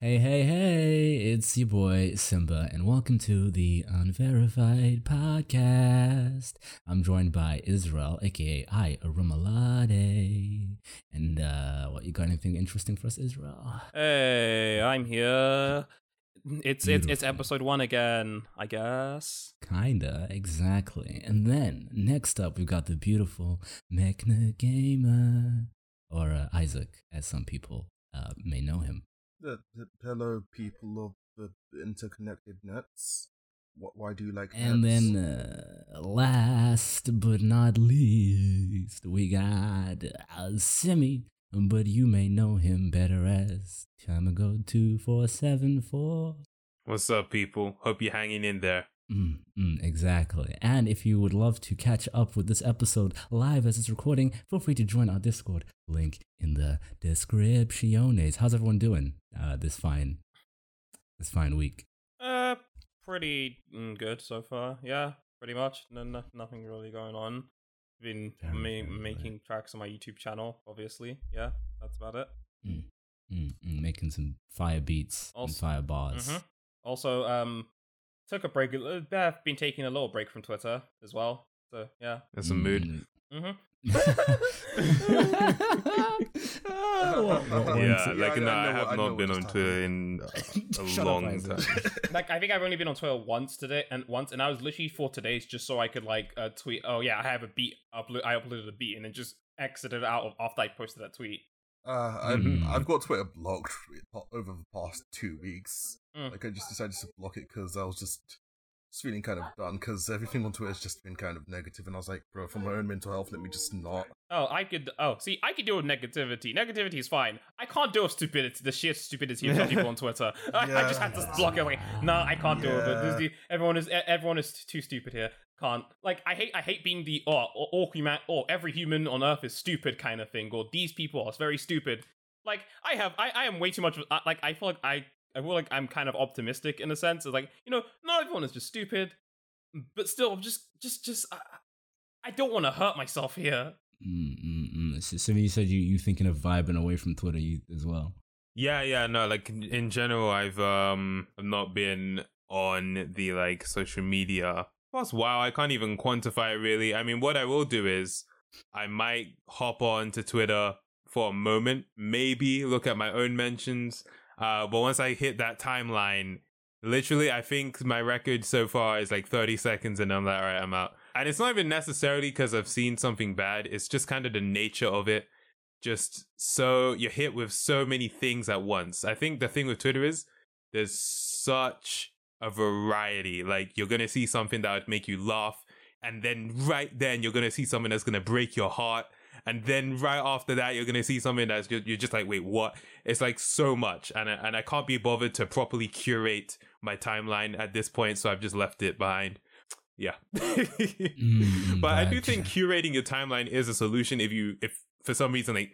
Hey, hey, hey, it's your boy Simba, and welcome to the Unverified Podcast. I'm joined by Israel, aka I, Arumalade. And uh, what, you got anything interesting for us, Israel? Hey, I'm here. It's it's it's episode one again, I guess. Kinda, exactly. And then next up, we've got the beautiful Mechna Gamer, or uh, Isaac, as some people uh, may know him. The, the hello people of the interconnected nets. What? Why do you like? And nets? then, uh, last but not least, we got uh, Simi, but you may know him better as Tamago two four seven four. What's up, people? Hope you're hanging in there. Mm, mm, exactly. And if you would love to catch up with this episode live as it's recording, feel free to join our Discord. Link in the descriptiones. How's everyone doing uh, this fine, this fine week? Uh, pretty mm, good so far. Yeah, pretty much. No, no nothing really going on. Been Very, ma- very good. making tracks on my YouTube channel, obviously. Yeah, that's about it. Mm, mm, mm, making some fire beats and fire bars. Mhm. Also, um, took a break. uh, I've been taking a little break from Twitter as well. So yeah. There's a mood. Mm. Mm-hmm. Oh, what- what one Yeah, like I- no, I I, have what- I not what been on Twitter in a Shut up, long time. like I think I've only been on Twitter once today, and once, and I was literally for today's just so I could like uh, tweet. Oh yeah, I have a beat. Upload. I uploaded a beat, and then just exited out of after I posted that tweet. Uh, I've, Mhm. I've got Twitter blocked over the past two weeks. Mm. Like I just decided to block it because I was just, just feeling kind of done because everything on Twitter has just been kind of negative, and I was like, bro, for my own mental health, let me just not. Oh, I could. Oh, see, I could deal with negativity. Negativity is fine. I can't deal with stupidity. The sheer stupidity of people on Twitter. I, I just had to block it. Like, no, I can't deal with it. This is Yeah. the, everyone is everyone is too stupid here. Can't like I hate I hate being the oh or, or human or every human on Earth is stupid kind of thing. Or these people are very stupid. Like I have I, I am way too much. of- Like I feel like I I feel like I'm kind of optimistic in a sense. It's like you know not everyone is just stupid, but still just just just I, I don't want to hurt myself here. Mm, mm, mm. So, so you said you you thinking of vibing away from Twitter you, as well. Yeah, yeah, no, like in, in general, I've um I've not been on the like social media past wow, I can't even quantify it really. I mean, what I will do is I might hop on to Twitter for a moment, maybe look at my own mentions. Uh, but once I hit that timeline, literally, I think my record so far is like 30 seconds, and I'm like, all right, I'm out. And it's not even necessarily because I've seen something bad. It's just kind of the nature of it just so you're hit with so many things at once. I think the thing with Twitter is there's such a variety. Like you're gonna see something that would make you laugh, and then right then you're gonna see something that's gonna break your heart, and then right after that you're gonna see something that's just, you're just like, wait, what? It's like so much, and I, and I can't be bothered to properly curate my timeline at this point, so I've just left it behind. Yeah. Mm, but I do think curating your timeline is a solution if you if for some reason like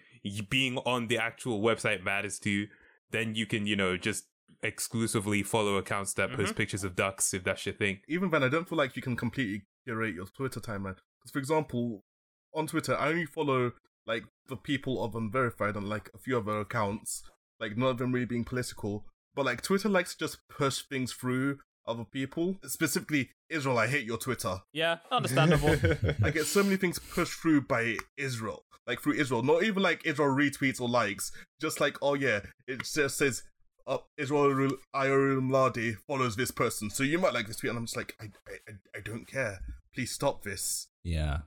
being on the actual website matters to you, then you can, you know, just exclusively follow accounts that post mm-hmm. pictures of ducks if that's your thing. Even then, I don't feel like you can completely curate your Twitter timeline. Because, for example, on Twitter, I only follow like the people of unverified and like a few other accounts, like none of them really being political. But like Twitter likes to just push things through other people. Specifically, Israel. I hate your Twitter. Yeah, understandable. I get so many things pushed through by Israel, like through Israel. Not even like Israel retweets or likes, just like oh yeah, it just says uh, Israel Iorim Ladi follows this person, so you might like this tweet, and I'm just like I, I I- I don't care. Please stop this. Yeah.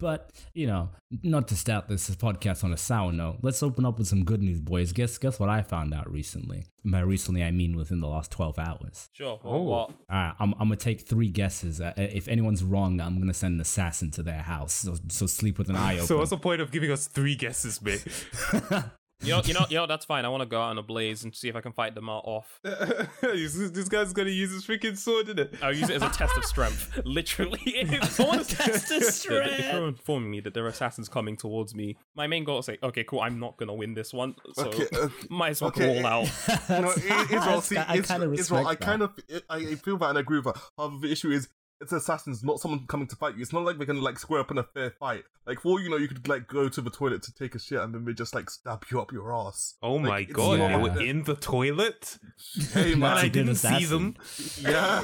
But, you know, not to start this podcast on a sour note, let's open up with some good news, boys. Guess guess what I found out recently? And by recently, I mean within the last 12 hours. sure. Oh. Well, what? All right, I'm, I'm going to take three guesses. Uh, if anyone's wrong, I'm going to send an assassin to their house. So, so sleep with an eye open. So what's the point of giving us three guesses, mate? You know, you know, you know. That's fine. I want to go out in a blaze and see if I can fight them all off. this, this guy's gonna use his freaking sword, isn't it? I'll use it as a test of strength. Literally, if I want to test of strength. If you're informing me that there are assassins coming towards me, my main goal is like, okay, cool. I'm not gonna win this one, so Okay, okay. Uh, might as well Okay. crawl out. You know, I- Israel, see, I kind of Israel, respect I kind of, I I feel that and I agree with that. However, the issue is it's assassins, not someone coming to fight you. It's not like they're gonna like square up in a fair fight. Like for you know, you could like go to the toilet to take a shit and then they just like stab you up your ass. Oh my Like, it's god, not they like were that. in the toilet? Hey And man, I a good didn't see them. yeah.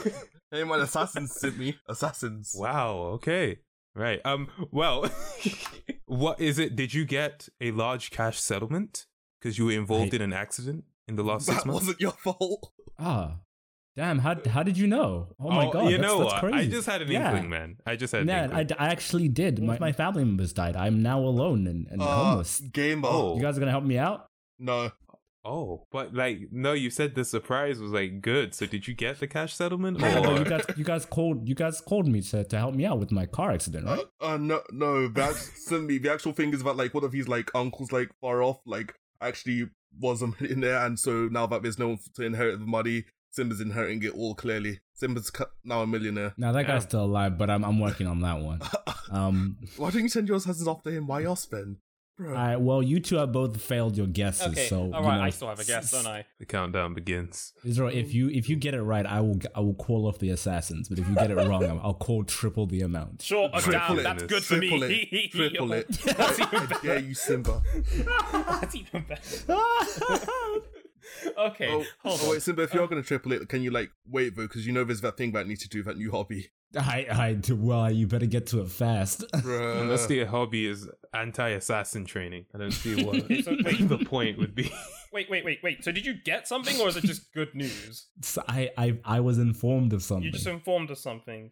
Hey man, assassins sent me. Assassins. Wow, okay. Right. Um well, what is it? Did you get a large cash settlement because you were involved I- in an accident in the last six months? That wasn't your fault. Ah, damn! How how did you know? Oh my god! you that's, know that's what? crazy. I just had an Yeah. inkling, man. I just had an Yeah, I, inkling. I actually did. My, my family members died. I'm now alone and, and Uh, homeless. Game Oh. You guys are gonna help me out? No. Oh, but like, no, you said the surprise was like good. So did you get the cash settlement? Yeah, but you guys, you guys called, you guys called me to, to help me out with my car accident, right? Uh, uh, no, no. The act- suddenly, the actual thing is that like one of his like uncles like far off like actually was a millionaire, and so now that there's no one to inherit the money, Simba's inheriting it all clearly. Simba's now a millionaire. Now that guy's still alive, but I'm I'm working on that one. Um, Why don't you send your assassins after him? Why us then, bro? all right. Well, you two have both failed your guesses, Okay, so all you know, I still have a guess, don't I? the countdown begins. Israel, if you if you get it right, I will I will call off the assassins. But if you get it wrong, I'll, I'll call triple the amount. Sure. Oh, Triple damn, it. that's good for Triple me. it. Triple it. That's even better. dare you, Simba. That's even better. Okay. Oh, hold oh on. wait, Simba, if you're gonna triple it, can you like wait though? Because you know there's that thing that I need to do, that new hobby. I I do well. You better get to it fast. Bruh. Unless the hobby is anti-assassin training, I don't see what So, wait. the point would be. Wait, wait, wait, wait. So did you get something, or is it just good news? So I I I was informed of something. You just informed us something.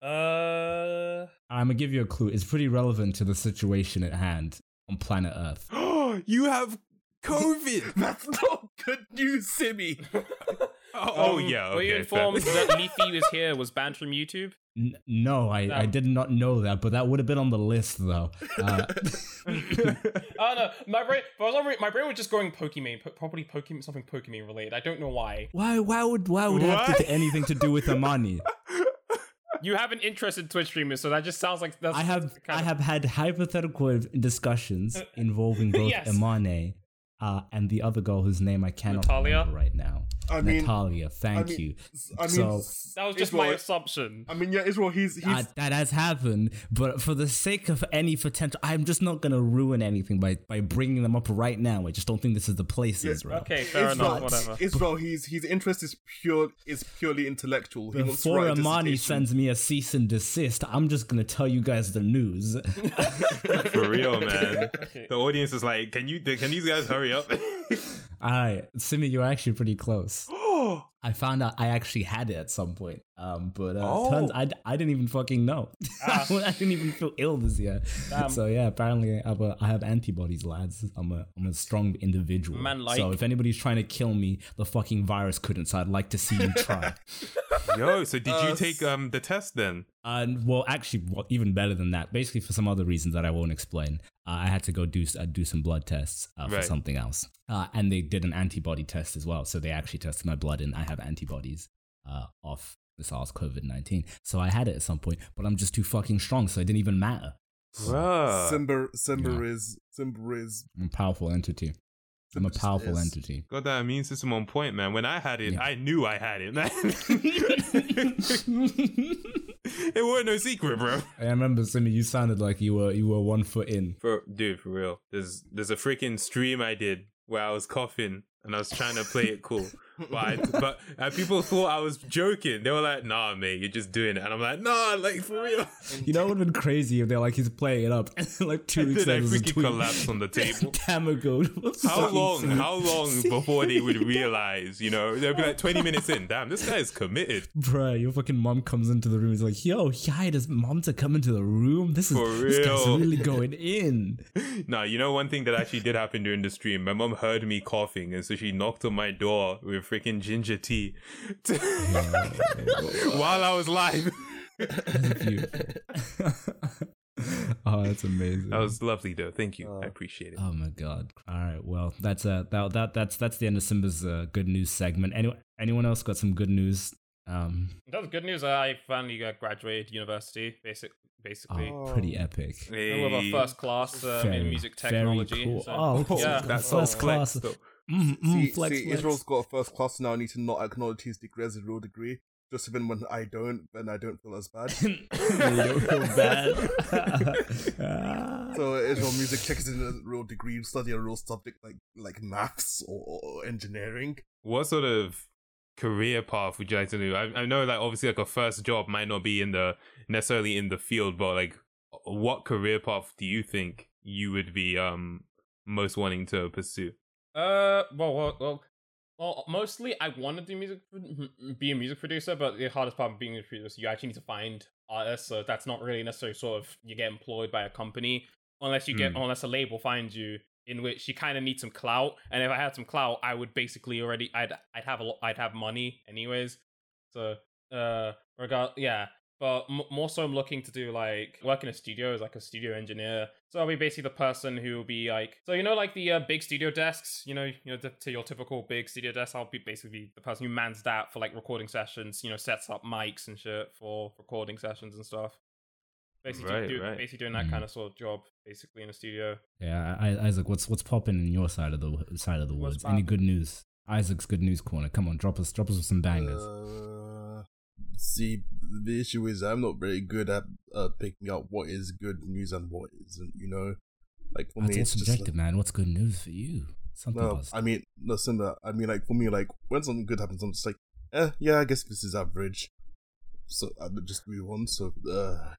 Uh. I'm gonna give you a clue. It's pretty relevant to the situation at hand on planet Earth. you have COVID. That's not good news, Simmy. Oh, oh, um, yeah. Were you informed fair. that LeafyIsHere was banned from YouTube? N- no, I, I did not know that, but that would have been on the list though. Uh, Oh no, my brain. For some reason, my brain was just going Pokemon, po- probably Pokemon, something Pokemon related. I don't know why. why why would why would it have to anything to do with Amani? You have an interest in Twitch streamers, so that just sounds like that's. I have kind I of- have had hypothetical discussions involving both Yes. Amane uh, and the other girl whose name I cannot Natalia? remember right now. I mean, Natalia, thank I mean, you. I mean, So- That was just my assumption. I mean, yeah, Israel. He's he's Uh, that has happened, but for the sake of any potential, I'm just not gonna ruin anything by by bringing them up right now. I just don't think this is the place, Israel. Okay, fair Israel, enough. Whatever. Israel, he's his interest is pure is purely intellectual. He wants to Before write Amani sends me a cease and desist, I'm just gonna tell you guys the news. For real, man. Okay. The audience is like, can you? Can these guys hurry up? Alright, Simi, you're actually pretty close. I found out I actually had it at some point. Um, but uh, Oh. turns I, I didn't even fucking know. Ah. I didn't even feel ill this year. Damn. So yeah, apparently I have, a, I have antibodies, lads. I'm a I'm a strong individual. Man like. So if anybody's trying to kill me, the fucking virus couldn't. So I'd like to see you try. yo. So did you Uh, take um the test then? And well, actually, well, even better than that. Basically, for some other reasons that I won't explain, uh, I had to go do uh, do some blood tests uh, for Right. something else, uh, and they did an antibody test as well. So they actually tested my blood, and I have antibodies uh, off the SARS COVID nineteen. So I had it at some point, but I'm just too fucking strong, so it didn't even matter. Bruh. Simba Simba Yeah. is Simba is I'm a powerful entity. I'm a powerful is. entity. Got that immune system on point, man. When I had it, Yeah. I knew I had it, man. it wasn't no secret, bro. I remember, Simi, you sounded like you were you were one foot in. For dude, for real. There's there's a freaking stream I did where I was coughing and I was trying to play it cool. But I, but uh, people thought I was joking. They were like, "Nah, mate, you're just doing it." And I'm like, "Nah, like for real." You know, it would have been crazy if they're like he's playing it up, and like two And weeks then I later, there's a freaking tweet. collapsed on the table. Tamago. How long? How long before they would realize? You know, they'll be like 20 minutes in. Damn, this guy is committed. Bruh, your fucking mom comes into the room. He's like, "Yo, he hired his mom to come into the room. This is For this guy's really going in." Nah, you know one thing that actually did happen during the stream. My mom heard me coughing, and so she knocked on my door with freaking ginger tea while I was live. That's beautiful. oh, that's amazing. That was lovely, though. Thank you. Uh, I appreciate it. Oh my god! All right, well, that's uh that, that that's that's the end of Simba's uh, good news segment. Anyone anyone else got some good news? Um, That was good news. I finally uh, graduated university, basic, basically. oh, pretty epic. with a Hey. first class uh, Very, in music technology. cool. so- Oh, okay. yeah. That's First class. though. Mm, mm, see, flex, see flex. Israel's got a first class now. I need to not acknowledge his degree as a real degree. just even when I don't, then I don't feel as bad. you don't feel bad. So Israel music check is in a real degree, study a real subject like like maths or, or engineering. what sort of career path would you like to do? I, I know like obviously like a first job might not be in the necessarily in the field, but like what career path do you think you would be um most wanting to pursue? Uh, well, well, well, well. Mostly, I want to do music, be a music producer, but the hardest part of being a producer, is you actually need to find artists. So that's not really necessarily sort of you get employed by a company unless you get Hmm. unless a label finds you. In which you kind of need some clout, and if I had some clout, I would basically already I'd I'd have a lot I'd have money anyways. So uh, regard yeah. But m- more so, I'm looking to do like work in a studio as like a studio engineer. So I'll be basically the person who will be like, so you know, like the uh, big studio desks. You know, you know, to, to your typical big studio desk. I'll be basically the person who mans that for like recording sessions. You know, sets up mics and shit for recording sessions and stuff. Basically, Right, do, right. basically doing that Mhm. kind of sort of job, basically in a studio. Yeah, I, Isaac, what's what's popping in your side of the side of the woods? Any good news? Isaac's good news corner. Come on, drop us drop us with some bangers. Uh, see, the issue is I'm not very good at uh, picking out what is good news and what isn't. You know, like for That's me, it's subjective, like, man. What's good news for you? Something no. positive. I mean, listen, uh, I mean, like for me, like when something good happens, I'm just like, eh, yeah, I guess this is average. So I would just move on. So, uh,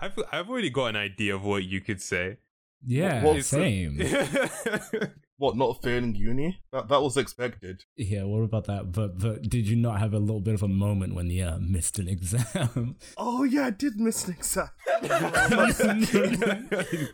I've I've already got an idea of what you could say. yeah, what- same. what? Not failing uni? That that was expected. yeah, what about that? But but did you not have a little bit of a moment when you uh, missed an exam? Oh yeah, I did miss an exam.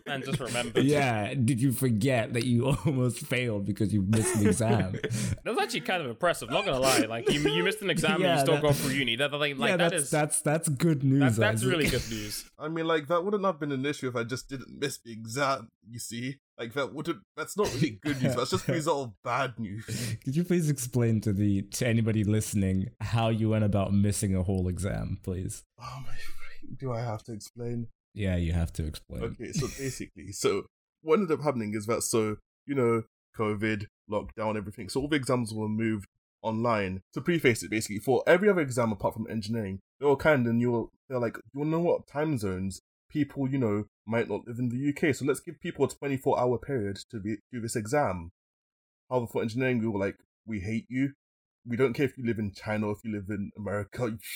And just remember, yeah, did you forget that you almost failed because you missed an exam? that was actually kind of impressive. Not gonna lie, like you, you missed an exam Yeah, and you still that- go through uni. That like, like yeah, that that's is that's that's good news. that's, that's really good news. I mean, like that wouldn't have been an issue if I just didn't miss the exam. You see, like that wouldn't. That's not really good news. That's just result of bad news. Could you please explain to the to anybody listening how you went about missing a whole exam, please? Oh my! freak, Do I have to explain? Yeah, you have to explain. Okay, so basically, so what ended up happening is that so you know, COVID, lockdown, everything. So all the exams were moved online. To preface it, basically, for every other exam apart from engineering, they were kind and you're they're like, you know what time zones people you know might not live in the UK, so let's give people a 24 hour period to be, do this exam. However, for engineering, we were like, we hate you. We don't care if you live in China or if you live in America.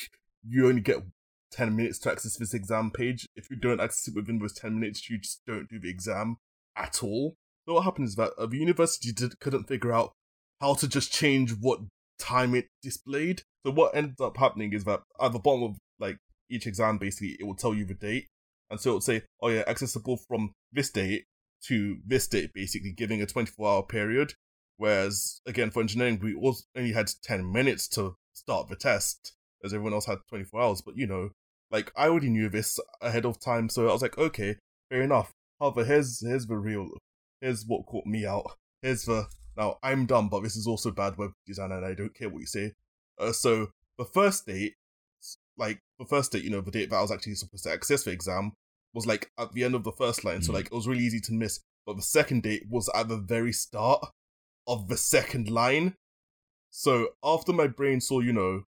You only get 10 minutes to access this exam page. If you don't access it within those 10 minutes, you just don't do the exam at all. So what happened is that the university did, couldn't figure out how to just change what time it displayed. So what ended up happening is that at the bottom of like each exam, basically, it will tell you the date. And so it would say, oh yeah, accessible from this date to this date, basically giving a 24 hour period. Whereas, again, for engineering, we only had 10 minutes to start the test, as everyone else had 24 hours. But, you know, like, I already knew this ahead of time, so I was like, okay, fair enough. However, here's, here's the real, here's what caught me out. Here's the, now, I'm dumb, but this is also bad web design, and I don't care what you say. Uh, so, the first date, like, the first date, you know, the date that I was actually supposed to access the exam was, like, at the end of the first line, so, Mm. like, it was really easy to miss. But the second date was at the very start of the second line. So after my brain saw, you know,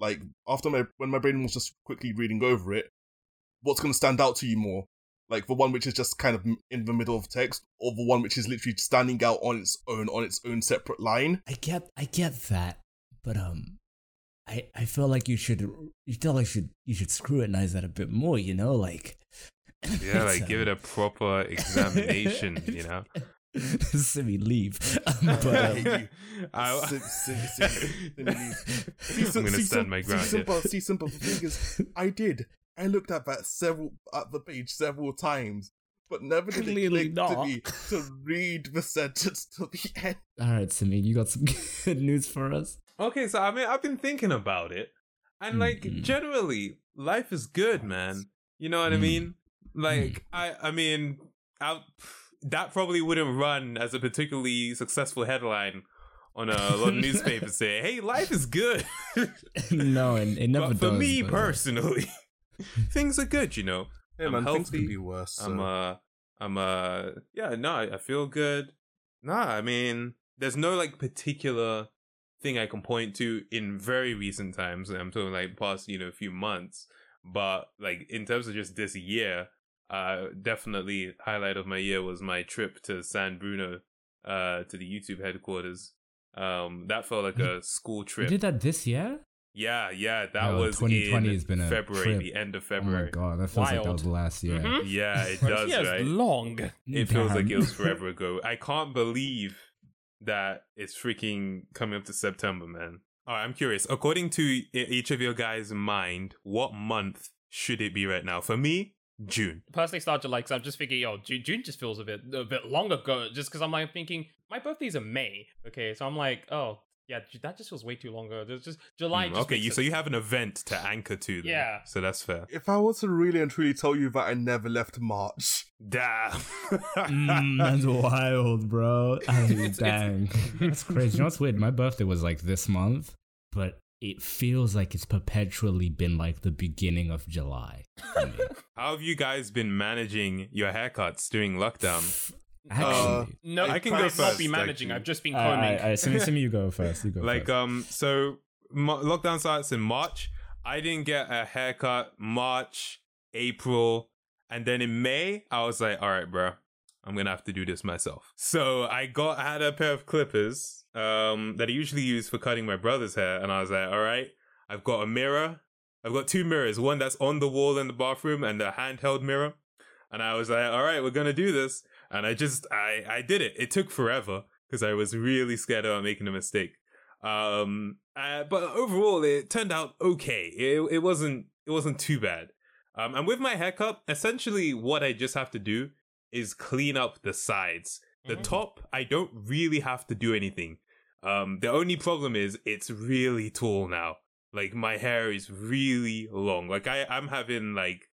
like after my when my brain was just quickly reading over it, what's going to stand out to you more? Like the one which is just kind of in the middle of text, or the one which is literally standing out on its own on its own separate line. I get I get that, but um, I I feel like you should you feel like should you should scrutinize that a bit more. You know, like Yeah, like give it a proper examination, you know. Simi leave, um, but I um, hate you. I- Sim- sim- sim- sim- See, I'm gonna see, stand my see, ground. here. simple, see, simple. The thing is, I did. I looked at that several at the page several times, but never did Clearly it click to not. me to read the sentence to the end. all right, Simi, you got some good news for us. Okay, so I mean, I've been thinking about it, and like Mhm. generally, life is good, man. You know what I Mm. mean? Like, I, I mean, I, that probably wouldn't run as a particularly successful headline on a lot of newspapers saying, "Hey, life is good." no, and it never but for does. me but, personally, things are good. You know, Hey I'm man, things could healthy. be worse. I'm so- uh, I'm uh, yeah, no, I, I feel good. Nah, I mean, there's no like particular thing I can point to in very recent times. and I'm talking like past, you know, a few months. But like in terms of just this year, uh, definitely highlight of my year was my trip to San Bruno, uh, to the YouTube headquarters. Um, that felt like a school You trip. did that this year? Yeah, yeah, that Yo, was 2020 in has been a February, trip. the end of February. Oh my god, that feels like that Wild. was last year. Mhm. yeah, it does, he has right? long. It feels like it was forever ago. I can't believe that it's freaking coming up to September, man. All right, I'm curious. According to each of your guys' mind, what month should it be right now? For me, June. Personally, start July because I'm just thinking, yo, June, June just feels a bit a bit long ago. Just because I'm like thinking my birthday's in May. Okay, so I'm like, oh yeah, that just feels way too long ago. There's just July. Hmm, just okay, you so you have an event to anchor to. Then. Yeah. So that's fair. If I was to really and truly tell you that I never left March, Damn. Mm, that's wild, bro. I mean, It's- it's- dang. that's crazy. You know what's weird? My birthday was like this month, but it feels like it's perpetually been like the beginning of July. for me. How have you guys been managing your haircuts during lockdown? Actually. no, I can I go have not first, be managing. actually. I've just been All right, combing. all right, all right, Simi, Simi, you go first. You go like first. um so mo- lockdown starts in march i didn't get a haircut march april and then in may i was like all right bro i'm gonna have to do this myself so i got I had a pair of clippers um that i usually use for cutting my brother's hair and i was like all right i've got a mirror i've got two mirrors one that's on the wall in the bathroom and a handheld mirror and i was like all right we're gonna do this and i just i i did it it took forever because i was really scared about making a mistake um, uh, but overall, it turned out okay. It, it wasn't it wasn't too bad. Um, and with my haircut, essentially what I just have to do is clean up the sides. The Mhm. top, I don't really have to do anything. Um, the only problem is it's really tall now. Like my hair is really long. Like I, I'm having like,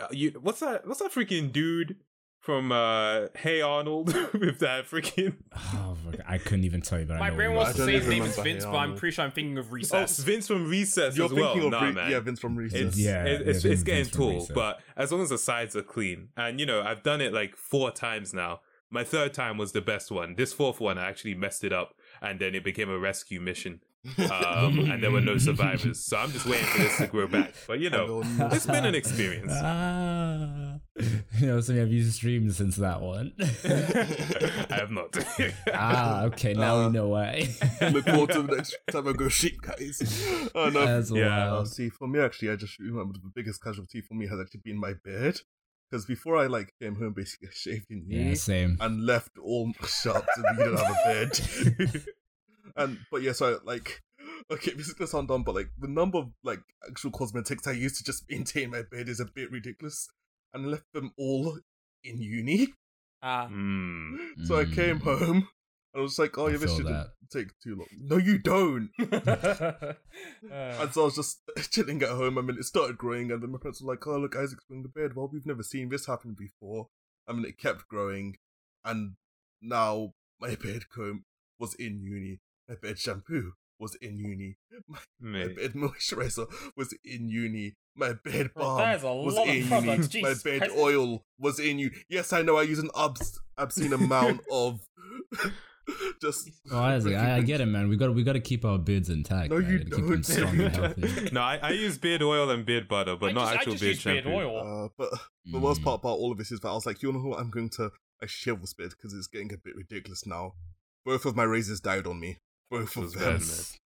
uh, you, what's that? What's that freaking dude from uh Hey Arnold with that freaking oh, fuck, I couldn't even tell you, but I My know brain wants to say his name is Vince, Hey but I'm pretty sure I'm thinking of Oh, Recess. Vince from Recess you're as well. of nah, Re- man. yeah, Vince from Recess. It's Yeah, it- yeah, it's, Vince- it's getting Vince tall, but as long as the sides are clean, and you know, I've done it like four times now. My third time was the best one. This fourth one, I actually messed it up, and then it became a rescue mission, um, and there were no survivors. So I'm just waiting for this to grow back. But you know, it's been an experience. Ah, you know, so have you streamed since that one? I have not. ah, okay, now Uh, we know why. Look forward to the next time I go sheep, guys. Oh no. That's Yeah. Uh, wild. see, for me, actually, I just remember the biggest casualty for me has actually been my beard. Because before I like came home, basically, I shaved in Yeah, same. and left all my sharp so we didn't have a beard. And but yeah, so like, okay, this is gonna sound dumb, but like the number of like actual cosmetics I used to just maintain my beard is a bit ridiculous, and left them all in uni. Ah, Hmm. So I came Mm. home. and I was like, oh I yeah, this shouldn't that. take too long. No, you don't. Uh, And so I was just chilling at home. I mean, it started growing, and then my parents were like, "Oh, look, Isaac's growing the beard. Well, we've never seen this happen before." I mean, it kept growing, and now my beard comb was in uni. My beard shampoo was in uni. My Mate. beard moisturizer was in uni. My bed Bro, balm that is was in products. uni. My bed Christ. oil was in uni. Yes, I know. I use an obs- obscene amount of just. Oh, Isaac, I, I get it, man. We got we got to keep our beards intact. No, man. you Gotta keep them don't. strong and no, I, I use beard oil and beard butter, but I not just, actual I just beard use beard shampoo. oil. Uh, but the worst Mm. part about all of this is that I was like, you know what? I'm going to actually shave this bit because it's getting a bit ridiculous now. Both of my razors died on me. Both of them.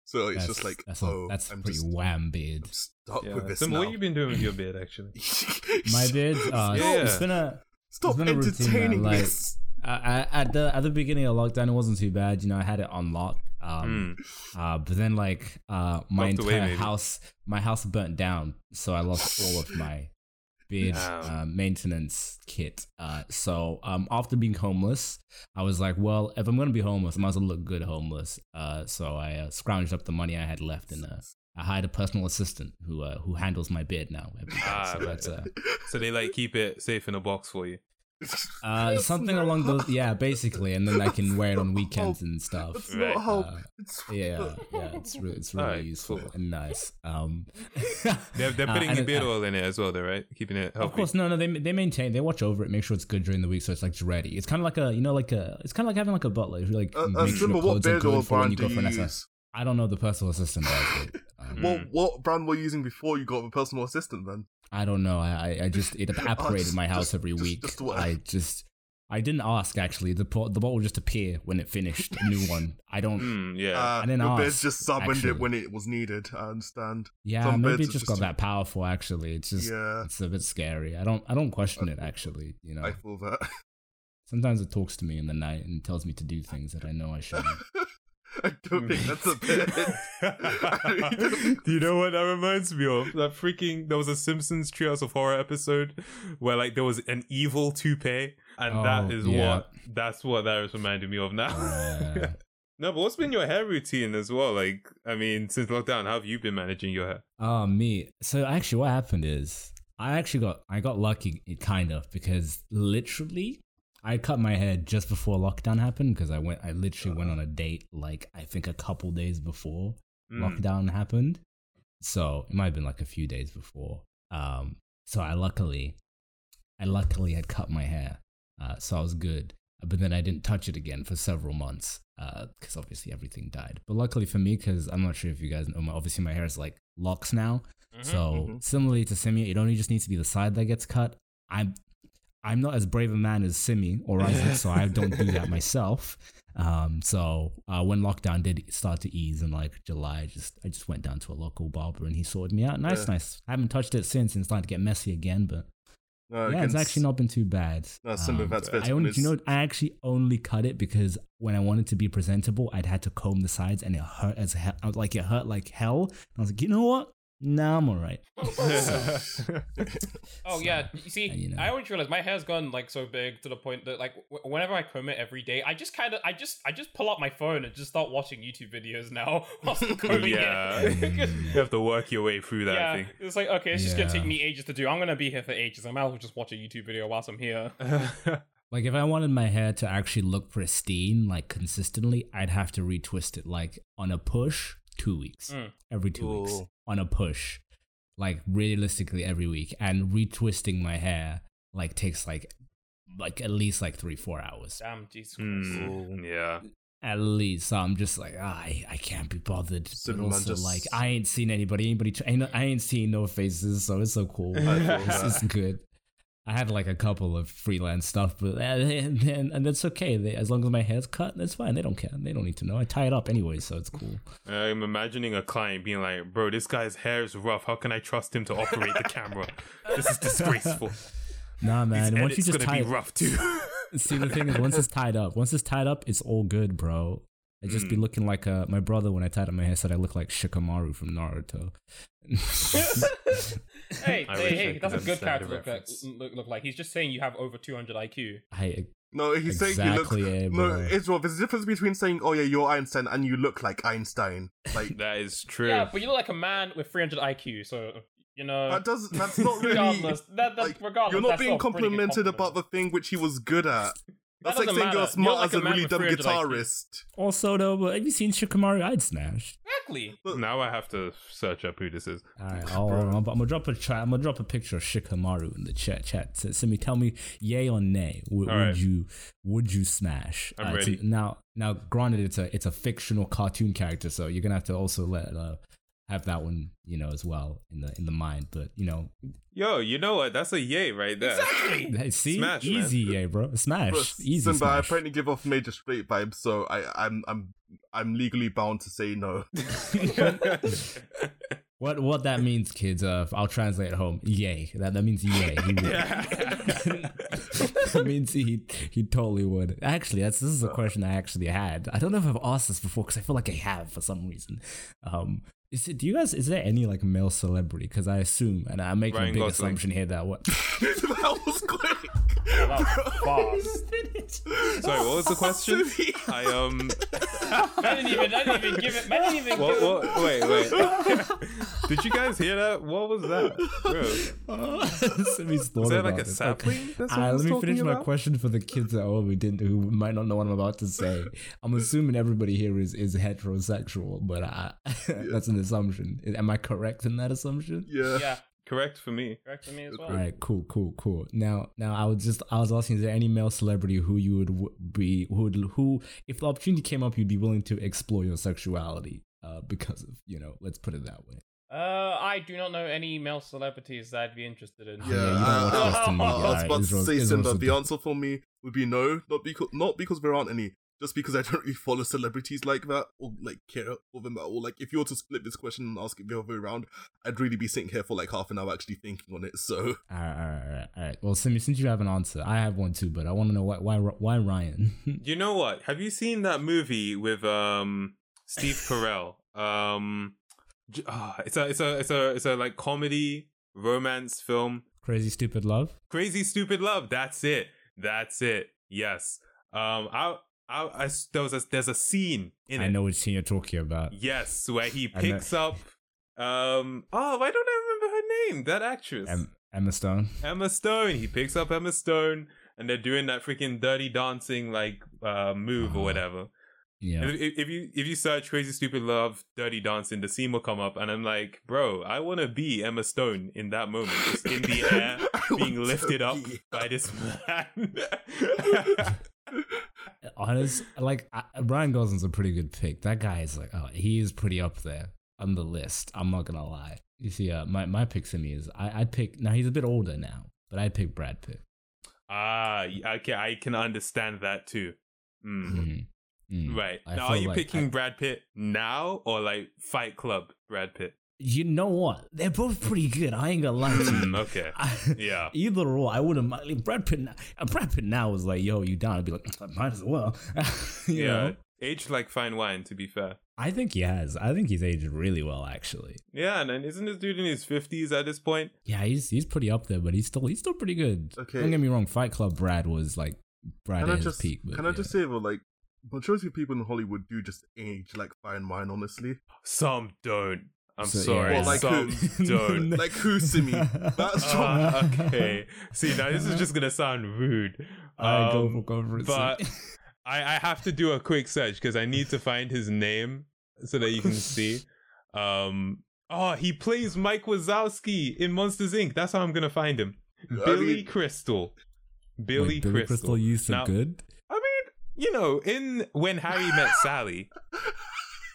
So it's That's, just like, that's, a, oh, that's I'm pretty just wham beard. I'm stuck Yeah. with this Sim, now. what have you been doing with your beard, actually? My beard, uh, Yeah. it's been a Stop been a routine, man, entertaining like- this. I, I, at the at the beginning of lockdown, it wasn't too bad. You know, I had it on lock. Um, Mm. uh, but then like uh, my Locked entire maybe. house, my house burnt down, so I lost all of my beard Damn. uh, maintenance kit. Uh, so um, after being homeless, I was like, well, if I'm gonna be homeless, I might as well look good homeless. Uh, so I uh, scrounged up the money I had left and uh, I hired a personal assistant who uh, who handles my beard now. every day. Ah, so that's uh, So they like keep it safe in a box for you. Uh, something not along those, yeah, basically, and then I can wear it on weekends not and stuff. That's Right. not how. Uh, it's, Yeah, yeah, it's really, it's really Alright, useful cool. and nice. Um, They're, they're uh, putting and the it- beard uh, oil in it as well, though, right? Keeping it healthy. Of course, no, no, they they maintain, they watch over it, make sure it's good during the week, so it's like it's ready. It's kind of like a, you know, like a, it's kind of like having like a butler. Who like Uh, uh, make sure Simba, the what clothes are beard oil good for when brand you do go you for an SS. Use? I don't know. The personal assistant does it. Um, Well, what brand were you using before you got the personal assistant then? I don't know. I I, I just it upgraded my house just- every just- week. just what- I just I didn't ask actually. The po- the bot will just appear when it finished. A new one. I don't. Mm, yeah. Uh, I didn't your beds ask, just summoned actually. it when it was needed. I understand. Yeah, some maybe beds it just just got that powerful. Actually, it's just Yeah, it's a bit scary. I don't I don't question it actually. You know, I feel that. sometimes it talks to me in the night and tells me to do things that I know I shouldn't. I don't think that's a bed. I really don't think Do you know what that reminds me of? That freaking there was a Simpsons Treehouse of Horror episode where like there was an evil toupee, and Oh, that is yeah. what that's what that is reminding me of now. Yeah. no, but what's been your hair routine as well? Like, I mean, since lockdown, how have you been managing your hair? Oh, me. So actually, what happened is I actually got I got lucky, it kind of, because literally I cut my hair just before lockdown happened because I went I literally went on a date like I think a couple days before Mm. lockdown happened. So it might have been like a few days before. Um, so I luckily, I luckily had cut my hair, uh, so I was good. But then I didn't touch it again for several months because obviously everything died. But luckily for me, because I'm not sure if you guys know, my, obviously my hair is like locks now. Mhm. So mhm. similarly to Simi, it only just needs to be the side that gets cut. I'm I'm not as brave a man as Simi or Isaac, so I don't do that myself. Um, so uh, when lockdown did start to ease in like July, I just I just went down to a local barber and he sorted me out. Nice, Yeah. nice. I haven't touched it since and it's starting to get messy again, but No, yeah, it's actually not been too bad. No, Simba, that's I only, you know, I actually only cut it because when I wanted to be presentable, I'd had to comb the sides and it hurt as hell. I was like, it hurt like hell. And I was like, you know what? Nah, I'm all right. Oh So, yeah, you see, you know. I always realize my hair's gone like so big to the point that like w- whenever I comb it every day, I just kind of, I just, I just pull out my phone and just start watching YouTube videos now whilst I'm combing Yeah. it. you have to work your way through that yeah, thing. it's like okay, it's just gonna take me ages to do. I'm gonna be here for ages. I might as well just watch a YouTube video whilst I'm here. Like if I wanted my hair to actually look pristine, like consistently, I'd have to retwist it like on a push, two weeks. Mm. Every two weeks. On a push. Like realistically every week. And retwisting my hair like takes like like at least like three, four hours. Damn, Jesus Christ. Mm, yeah. At least. So I'm just like, ah, I, I can't be bothered. But also just- like I ain't seen anybody. Anybody tr- I ain't, I ain't seen no faces, so it's so cool. I feel it's, it's good. I had like a couple of freelance stuff, but and, and, and that's okay. They, as long as my hair's cut, that's fine. They don't care. They don't need to know. I tie it up anyway, so it's cool. I'm imagining a client being like, "Bro, this guy's hair is rough. How can I trust him to operate the camera? This is disgraceful. Nah, man. Once you just tie be it, rough too." see the thing is, once it's tied up, once it's tied up, it's all good, bro. I just be Mm. looking like uh, my brother when I tied up my hair said I look like Shikamaru from Naruto. hey, I hey, hey, that's a good character look, like, look, look like. He's just saying you have over 200 IQ. I No, he's saying you look. exactly, eh, No, bro. Israel. There's a difference between saying, "Oh yeah, you're Einstein," and you look like Einstein. Like that is true. Yeah, but you look like a man with 300 IQ, so you know. that does. That's not really. regardless, that, that, like, regardless, You're not being still a pretty good complimented compliment. about the thing which he was good at. That That's like doesn't saying you're matter. smart You're like as a a really dumb 300 IQ. guitarist. Also, though, but have you seen Shikamaru? I'd smash. Exactly. now I have to search up who this is. All right, I'll, I'm, I'm gonna drop a chat. I'm gonna drop a picture of Shikamaru in the chat. Chat. So, Simi, tell me, yay or nay? Would, would right. you would you smash? I'm it's ready. a- now, now, granted, it's a it's a fictional cartoon character, so you're gonna have to also let uh, have that one, you know, as well in the in the mind. But you know, Yo, you know what? That's a yay right there. Exactly. hey, see, Smash, man. easy, yay, bro, smash, Bro, easy, Simba, I smash. apparently give off major straight vibes, so I, I'm, I'm, I'm legally bound to say no. What what that means, kids? Uh, I'll translate at home. Yay. That that means yay. He would. that means he he totally would. Actually, that's this is a question I actually had. I don't know if I've asked this before because I feel like I have for some reason. Um, is it? Do you guys? Is there any like male celebrity? Because I assume, and I'm making Ryan a big Gosling. assumption here that what. that was quick. Fast. Sorry, what was the question? I um. I didn't even. I didn't even give it. I didn't even What? give it. What? Wait, wait. Did you guys hear that? What was that, bro? Simi's thought Was that like a sapling? That's what Ah, I was let me talking finish my question for the kids at home who didn't, who might not know what I'm about to say. I'm assuming everybody here is is heterosexual, but I, that's an assumption. Am I correct in that assumption? Yeah. Yeah, Correct for me. correct for me as well. right, cool, cool, cool. Now, now I was just I was asking, is there any male celebrity who you would be who would who if the opportunity came up, you'd be willing to explore your sexuality? uh, because of you know. Let's put it that way. Uh, I do not know any male celebrities that I'd be interested in. Yeah, Yeah, you don't I, I- I- was about Israel's- to say, Israel's Simba. The answer for me would be no, not because not because there aren't any, just because I don't really follow celebrities like that or like care for them at all. Like if you were to split this question and ask it the other way around, I'd really be sitting here for like half an hour actually thinking on it. So All right, all right, all right, all right. Well, Simi, since you have an answer, I have one too, but I want to know why, why, why Ryan? You know what? Have you seen that movie with um Steve Carell? Um, j- ah, it's a it's a it's a it's a like comedy romance film. Crazy Stupid Love. Crazy Stupid Love. That's it. That's it. Yes. Um, I I, I there was a there's a scene in it. I it. know which scene you're talking about. Yes, where he picks up. Um. Oh, why don't I remember her name? That actress. Em- Emma Stone. Emma Stone. He picks up Emma Stone, and they're doing that freaking dirty dancing like uh move Uh-huh. or whatever. Yeah. If, if- you if you search "crazy stupid love" dirty dancing, the scene will come up, and I'm like, bro, I want to be Emma Stone in that moment, just in the air, being lifted up by this man. Honest, like I, Ryan Gosling's a pretty good pick. That guy is like, oh, he is pretty up there on the list. I'm not gonna lie. You see, uh, my my pick Simi is I I'd pick now. He's a bit older now, but I'd pick Brad Pitt. ah, okay, I can understand that too. Mm. Mhm. Mm. Right I now, are you like picking I- Brad Pitt now or like Fight Club Brad Pitt? You know what? They're both pretty good. I ain't gonna lie to you. Mm, okay, I, yeah. Either or, I wouldn't mind. Like, Brad Pitt, now- uh, Brad Pitt now is like, yo, you down? I'd be like, might as well. you yeah, know? aged like fine wine. To be fair, I think he has. I think he's aged really well, actually. yeah. And then isn't this dude in his fifties at this point? Yeah, he's he's pretty up there, but he's still he's still pretty good. Okay. Don't get me wrong. Fight Club Brad was like Brad Can at I his just peak. But can I just say though, like majority of people in Hollywood do just age like fine wine, honestly. Some don't. I'm So, sorry. yeah. Well, like Some who? don't. Like who, Simi? That's Ah, okay. See, now this is just gonna sound rude. Alright, go Um, for go for it. but I, I have to do a quick search because I need to find his name so that you can see. Um, oh, he plays Mike Wazowski in Monsters Inc. That's how I'm gonna find him. I Billy mean- Billy Billy Wait, Billy Crystal. Crystal used to Now- good. I mean, you know, in When Harry Met Sally,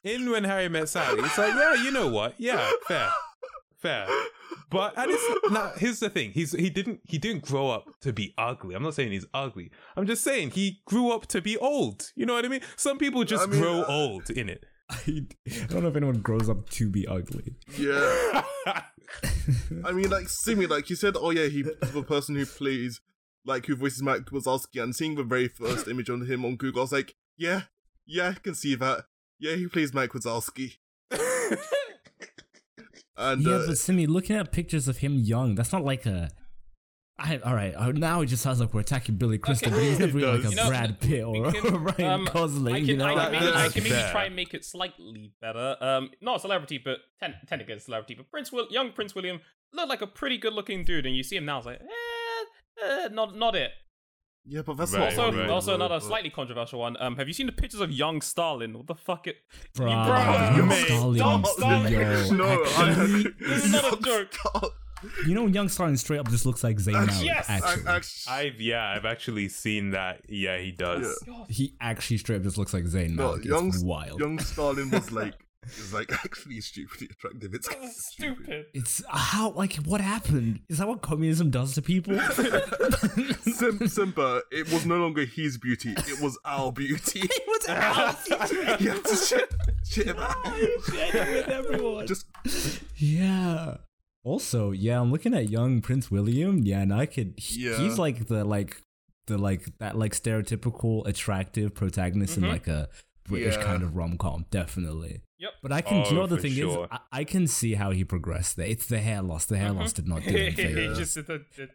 in When Harry Met Sally, it's like, yeah, you know what? Yeah, fair, fair. But and it's now here's the thing. He's he didn't he didn't grow up to be ugly. I'm not saying he's ugly. I'm just saying he grew up to be old. You know what I mean? Some people just I mean, grow uh, old in it. I, I don't know if anyone grows up to be ugly. Yeah. I mean, like Simi, like you said, oh yeah, he the person who plays, like who voices Mike Wazowski, and seeing the very first image on him on Google, I was like, yeah, yeah, I can see that. Yeah, he plays Mike Wazowski, and yeah, uh, but Simi, looking at pictures of him young, that's not like a. I, all right, uh, now it just sounds like we're attacking Billy Crystal, but he's It never really like a. You know, Brad Pitt or, we can- Ryan um, Gosling. I can, you know, I can, That- maybe, I can maybe try and make it slightly better. Um, not a celebrity, but ten, technically a celebrity. But Prince, Will, young Prince William looked like a pretty good-looking dude, and you see him now, it's like, eh, eh not, not it. Yeah, but that's Right, not Also, Hollywood, also though, another but- slightly controversial one. Um, have you seen the pictures of young Stalin? What the fuck? It, Bro, Bro, young mate, Stalin, don't yo, no, actually, I, This is not a joke. Stop. you know, young Stalin straight up just looks like Zayn Actually, Malik. yes, actually, I, actually, I've yeah, I've actually seen that. Yeah, he does. God, he actually straight up just looks like Zayn no, Malik. young, it's wild. young Stalin was like, is like actually stupidly attractive. It's that's stupid. stupid. It's how like what happened? Is that what communism does to people? Sim- Simba, it was no longer his beauty; it was our beauty. it was out. you have to shit, shit about with everyone. Just Yeah. Also, yeah, I'm looking at young Prince William. Yeah, and I could. he- Yeah. He's like the like the like that like stereotypical attractive protagonist in Mhm. like a British Yeah. kind of rom com, definitely. Yep. But I can. do you know Oh, the thing sure. is? I, I can see how he progressed there. It's the hair loss. The hair loss mm-hmm. did not do him it favors. just it, it,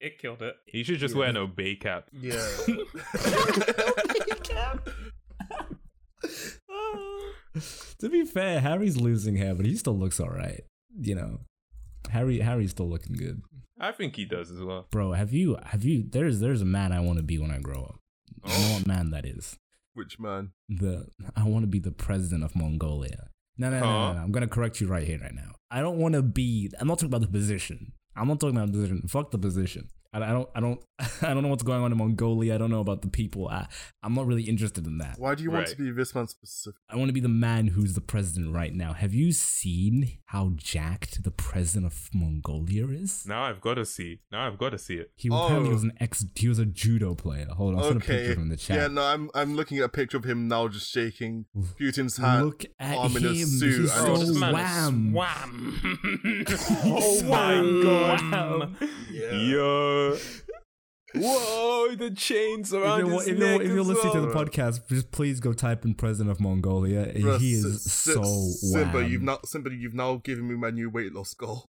it killed it. He should just wear an obey cap. yeah. to be fair, Harry's losing hair, but he still looks alright. You know, Harry Harry's still looking good. I think he does as well. Bro, have you have you? There's there's a man I want to be when I grow up. You know oh. what man that is? Which man? The I want to be the president of Mongolia. No, no, no, no, no. I'm gonna correct you right here, right now. I don't want to be. I'm not talking about the position. I'm not talking about the position. Fuck the position. I, I don't, I don't, I don't know what's going on in Mongolia. I don't know about the people. I, I'm not really interested in that. Why do you want Right. to be this man specific? I want to be the man who's the president right now. Have you seen how jacked the president of Mongolia is? Now I've got to see. Now I've got to see it. He apparently Oh. was an ex. He was a judo player. Hold on, I'll send a picture Okay. of the chat. Yeah, no, I'm I'm looking at a picture of him now, just shaking Putin's hand. Look at arm him. in a suit He's and so Oh, this man wham. wham. Oh my god. Wham. Yeah. Whoa, the chains If around you're, his if you're, neck if you're as listening to the well. podcast, just please go type in president of Mongolia. Bruh, he is S- so Simba, wham. you've now Simba, you've now given me my new weight loss goal.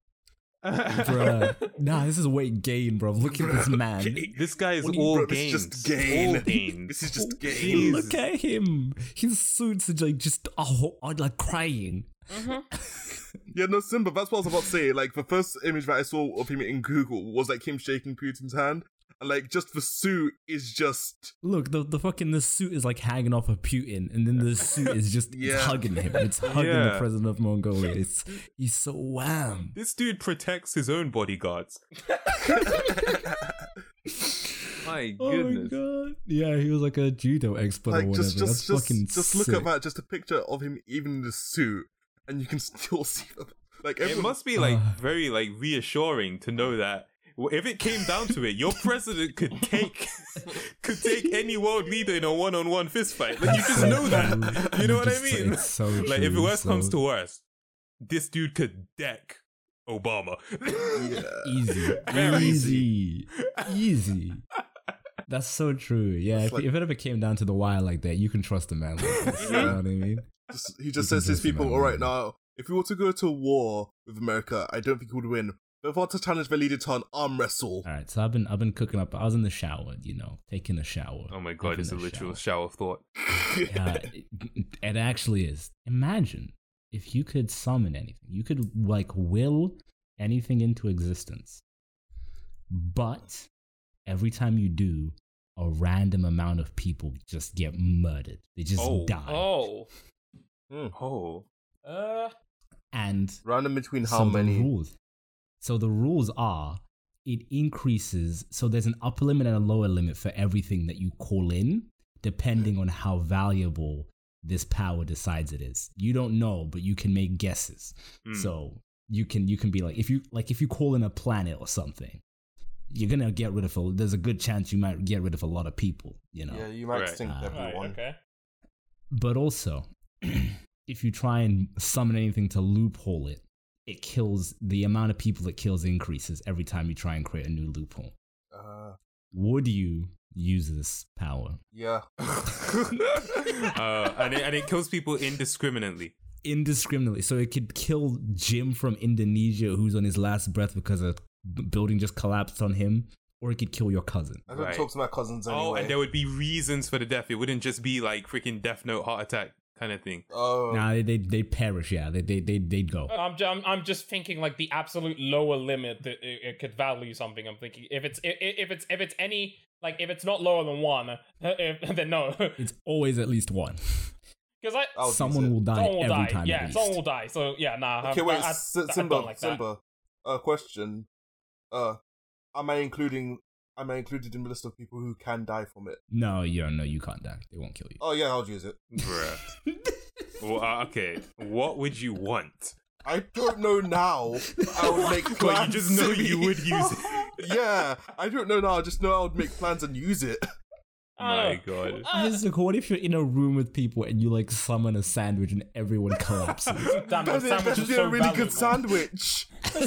Bruh. Nah, this is weight gain, bro. Look at this man. This guy is you- all bro, this is just gain. All gains. This is just gain. Look at him. His suits are like just oh, I'm like crying. Mm-hmm. Yeah, no, Simba, that's what I was about to say. Like, the first image that I saw of him in Google was like him shaking Putin's hand. And like, just the suit is just. Look, the, the fucking the suit is like hanging off of Putin, and then the suit is just it's Yeah. hugging him. It's hugging the president of Mongolia. It's he's so wham. This dude protects his own bodyguards. My Oh my goodness. god! Yeah, he was like a judo expert or whatever. just, That's just, just, fucking just look sick. at that. Just a picture of him, even in the suit, and you can still see the. Like, It must be like Uh. very like reassuring to know that if it came down to it, your president could take could take any world leader in a one-on-one fist fight. Like you just know that. You know what I mean? It's so Like if true, worst so- comes to worst, this dude could deck Obama. Yeah. easy, Very easy, easy. That's so true. Yeah, if, like- if it ever came down to the wire like that, you can trust a man like this. you know what I mean? Just, he just can says to his people, remember all right, now, if we were to go to war with America, I don't think we would win. But if I were to challenge the leader to an arm wrestle, All right, so I've been I've been cooking up. I was in the shower, you know, taking a shower. Oh my god, it's a literal shower. shower of thought. Uh, it, it actually is. Imagine if you could summon anything. You could like will anything into existence. But every time you do, a random amount of people just get murdered. They just Oh. die. Oh. Oh. Uh. And random between how so many? The rules. So the rules are it increases. So there's an upper limit and a lower limit for everything that you call in, depending on how valuable this power decides it is. You don't know, but you can make guesses. Hmm. So you can you can be like if you like if you call in a planet or something, you're gonna get rid of a. There's a good chance you might get rid of a lot of people. You know. Yeah, you might Right. extinct Ah. Right. everyone. Okay. But also, if you try and summon anything to loophole it, it kills the amount of people it kills increases every time you try and create a new loophole. Uh, Would you use this power yeah. uh, and, it, and it kills people indiscriminately. indiscriminately? So it could kill Jim from Indonesia who's on his last breath because a b- building just collapsed on him, or it could kill your cousin. I don't Right. talk to my cousins anyway. Oh, and there would be reasons for the death. It wouldn't just be like freaking Death Note heart attack kind of thing. Oh, Nah, they they they perish. Yeah, they they they they'd go. I'm, ju- I'm I'm just thinking like the absolute lower limit that it, it could value something. I'm thinking if it's if, if it's if it's any like if it's not lower than one, if, then no, It's always at least one. because I I'll Someone will die someone will every die. time. Yeah, at someone will die. So yeah, nah. Okay, I, wait, I, S- I, I Simba, don't like that. Simba. Uh, question. Uh, am I including? Am I included in the list of people who can die from it? No, you don't. no, you can't die. They won't kill you. Oh yeah, I'll use it. Bruh. well, uh, okay, what would you want? I don't know now. I would make plans. But you just know you would use it. yeah, I don't know now. I just know I would make plans and use it. I My don't know. god. Uh, Isaac, what if you're in a room with people and you like summon a sandwich and everyone collapses? Damn, the That sandwich is so a really good sandwich.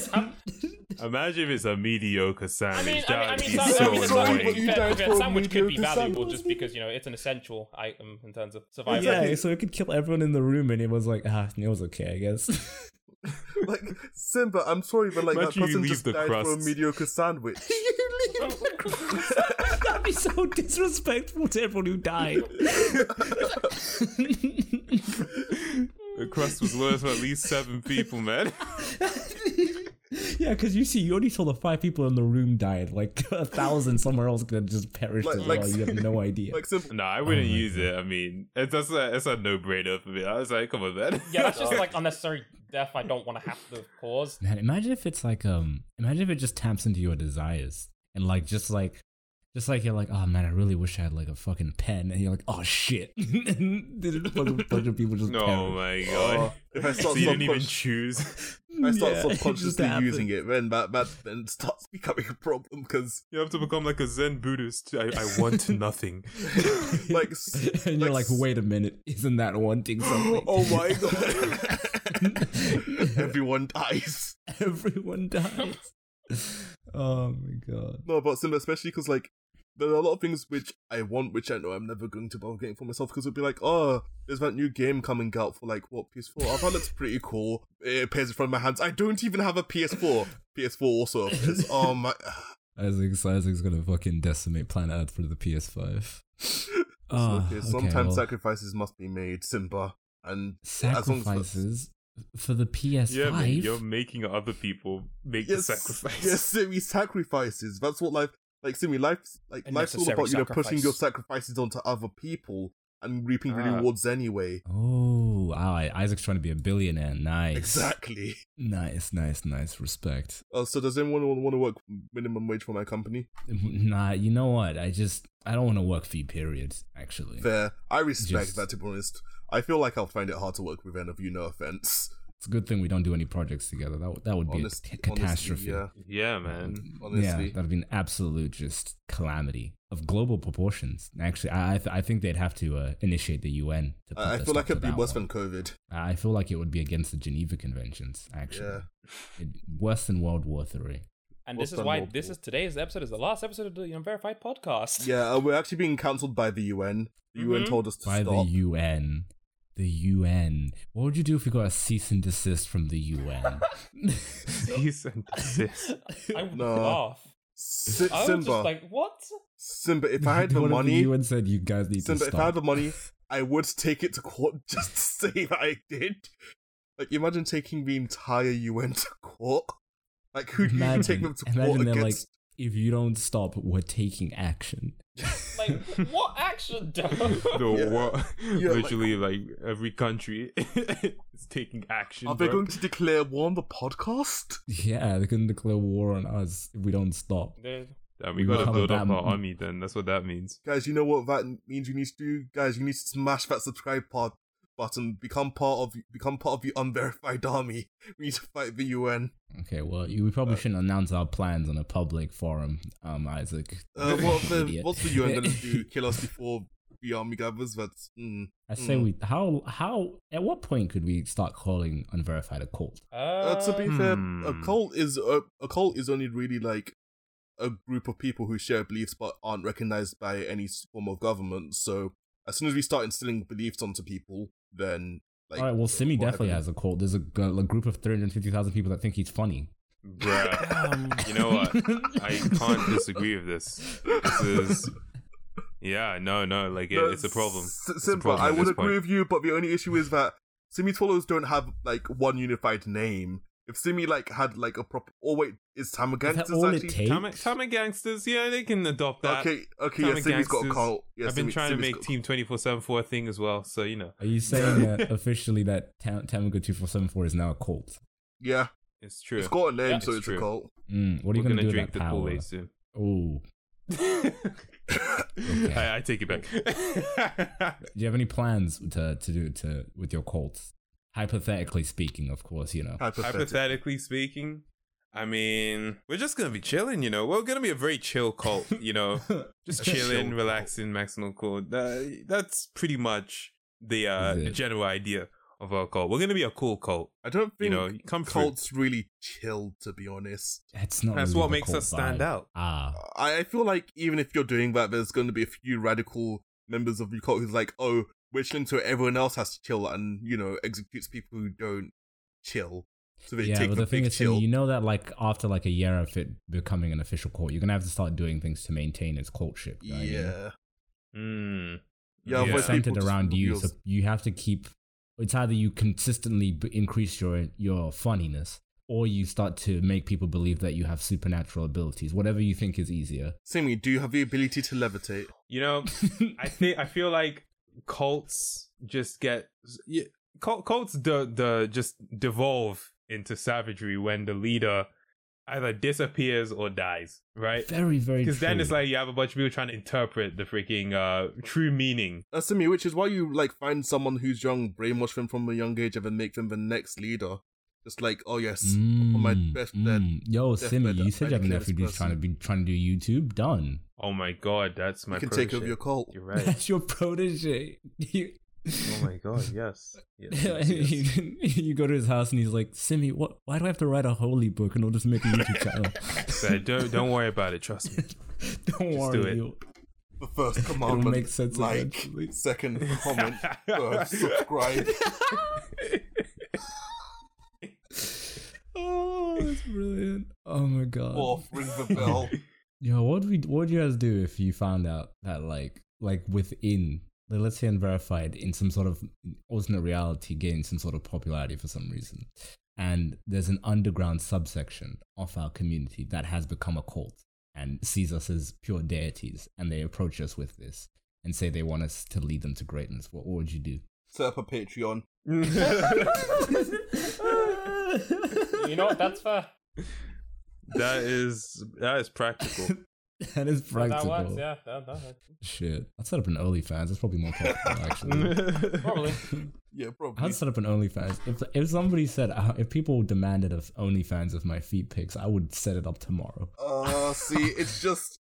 Imagine if it's a mediocre sandwich. I sandwich. mean, I that mean, I mean, be so I mean, annoying. sandwich, But you fair- died fair, for a sandwich could be valuable sandwich. just because you know it's an essential item in terms of survival. yeah, so it could kill everyone in the room and it was like, ah, it was okay, I guess. Like Simba, I'm sorry, but like that Imagine you person just the died for a mediocre sandwich. you leave the crust. That'd be so disrespectful to everyone who died. The crust was worth at least seven people, man. yeah, because you see, you only saw the five people in the room died. Like a thousand somewhere else could have just perished Like- as like- well. You have no idea. like Simba, No, I wouldn't Oh my use it. I mean, it, that's a, it's a no-brainer for me. I was like, come on, man. Yeah, that's just like unnecessary death I don't want to have to cause. Man, imagine if it's like um, imagine if it just taps into your desires. and like just like just like you're like, oh man, I really wish I had like a fucking pen, and you're like, oh shit, and there's a bunch of, bunch of people just Oh perish. my Oh, god. if I so start you didn't even choose. If I mm, start Yeah, subconsciously happened. using it, then that that then starts becoming a problem because You have to become like a Zen Buddhist. I, I want nothing. like s- and you're like, wait a minute, isn't that wanting something? oh my god, everyone dies. Everyone dies. Oh my god. No, but Simba, especially because like there are a lot of things which I want, which I know I'm never going to bother getting for myself because it'll be like, oh, there's that new game coming out for like what PS4. Oh, that looks pretty cool. It appears in front of my hands. I don't even have a PS4. PS4 also appears. Oh my. Isaac's Isaac's gonna fucking decimate planet Earth for the PS5. So, Ah, okay, okay, sometimes well, sacrifices must be made, Simba, and as long as sacrifices for the PS5. Yeah, man, you're making other people make yes, the sacrifice. yes, Simi sacrifices. That's what life like. Simi, life's like life's all about you know pushing your sacrifices onto other people and reaping Ah. rewards anyway. Oh, wow, Isaac's trying to be a billionaire. Nice. Exactly. Nice, nice, nice. Respect. Oh, so does anyone want to work minimum wage for my company? Nah, you know what? I just I don't want to work for you. Period. Actually, Fair. I respect Just- that. To be honest, I feel like I'll find it hard to work with any of you. No offense. It's a good thing we don't do any projects together. That would- that would be Honest, a t- catastrophe. honestly, Yeah, man. Honestly, Yeah, that'd be an absolute just calamity of global proportions. Actually, I I, th- I think they'd have to uh, initiate the UN. To put I, I a feel like it'd be worse one. than COVID. I feel like it would be against the Geneva Conventions. Actually, Yeah. It- worse than World War Three. And What's this is why more this for? is today's episode is the last episode of the Unverified podcast. Yeah, uh, we're actually being cancelled by the UN. The UN Mhm. told us to By stop. the UN. The UN. What would you do if you got a cease and desist from the UN? Cease and desist. I would No. laugh. Si- I was Simba, just like, what? Simba, if I had the money, the UN said you guys need Simba, to if I had the money, I would take it to court just to say that I did. Like, imagine taking the entire UN to court. Like, who do you Imagine- take them to imagine court they're like- against? If you don't stop, we're taking action. Like, what action, though? The Yeah. war, Yeah, literally like, every country is taking action. Are they going to declare war on the podcast? Yeah, they're going to declare war on us if we don't stop. They're- Damn, we We gotta become build up our army then. That's what that means. Guys, you know what that means you need to do? Guys, you need to smash that subscribe part button, become part of become part of the unverified army. We need to fight the UN. Okay, well, you, we probably Uh, shouldn't announce our plans on a public forum, um, Isaac. Uh, what the, what's the UN gonna do? Kill us before the army gathers? That's mm. I say Mm. we how how at what point could we start calling unverified a cult? Uh, to be Uh, fair, a Hmm. cult is a, a cult is only really like a group of people who share beliefs but aren't recognized by any form of government. So as soon as we start instilling beliefs onto people, then like All right, well, Simi definitely happened- has a cult. There's a group of 350,000 people that think he's funny. Bruh. Um, You know what? I can't disagree with this. This is. Yeah, no, no, like it, No, it's a problem. S- It's a Simba, problem I would agree point. with you, but the only issue is that Simi's followers don't have like one unified name. If Simi like had like a proper, oh wait, is Is that Tamagangsters all it takes? Tama, Tama gangsters, yeah, they can adopt that. Okay, okay, Tama yeah, Simi's got a Gangsters. cult. Yeah, I've been Simi- trying to Simi's make got- Team Twenty Four Seven Four a thing as well, so you know Are you saying that officially that Tam- Tamago 2474 is now a cult? Yeah, it's true. it's got a name, Yeah, so it's it's true. a cult. Mm, what are We're you going gonna do drink with the that Kool power? Aid soon. Oh, I, I take it back. do you have any plans to, to do to with your cults? Hypothetically speaking, of course, you know. Hypothetical. Hypothetically speaking, I mean, we're just gonna be chilling, you know. We're gonna be a very chill cult, you know, just chilling, cult. relaxing, maximal cool. Uh, that's pretty much the uh, the general idea of our cult. We're gonna be a cool cult, I don't think you think know. Come through. cults really chill, to be honest. It's not. That's really what makes us stand vibe. out. Ah, I, I feel like even if you're doing that, there's going to be a few radical members of your cult who's like, oh, we're chilling so everyone else has to chill and, you know, executes people who don't chill. So they yeah, take but the, the thing is, chill. You know that like after like a year of it becoming an official court, you're gonna have to start doing things to maintain its courtship. you know what I mean? yeah. Mm. Yeah, It's centered around you, so you have to keep. It's either you consistently b- increase your your funniness, or you start to make people believe that you have supernatural abilities. Whatever you think is easier. Simi, do you have the ability to levitate? You know, I think I feel like cults just get yeah, cult, cults the the just devolve into savagery when the leader either disappears or dies, right? Very, very. Because then it's like you have a bunch of people trying to interpret the freaking uh, true meaning. That's to me, which is why you like find someone who's young, brainwash them from a young age, and then make them the next leader. Just like, oh yes, on my Mm, best mm. bed. Yo, deathbed, Simi, you said you have a declare nephew trying to be trying to do YouTube. Done. Oh my god, that's my You can protege. take over your cult. You're right. That's your protege. You, oh my god, yes. yes, yes, yes. you, you go to his house and he's like, Simi, what? Why do I have to write a holy book in order to make a YouTube channel? So don't don't worry about it. Trust me. Don't Just worry. do it. you'll- The first commandment. make sense Like, eventually. second comment, third, subscribe. Oh, that's brilliant. Oh my god. Fourth, ring the bell. Yo, what would we, what would you guys do if you found out that like like within like, let's say unverified in some sort of alternate reality gained some sort of popularity for some reason, and there's an underground subsection of our community that has become a cult and sees us as pure deities, and they approach us with this and say they want us to lead them to greatness. What, what would you do? Set up a Patreon. You know what? That's fair. That is that is practical. that is That practical. works. Yeah, that, that, Shit, I'd set up an OnlyFans. That's probably more practical, actually. probably. Yeah, probably. I'd set up an OnlyFans. If if somebody said uh, if people demanded of OnlyFans of my feet pics, I would set it up tomorrow. Uh, see, it's just.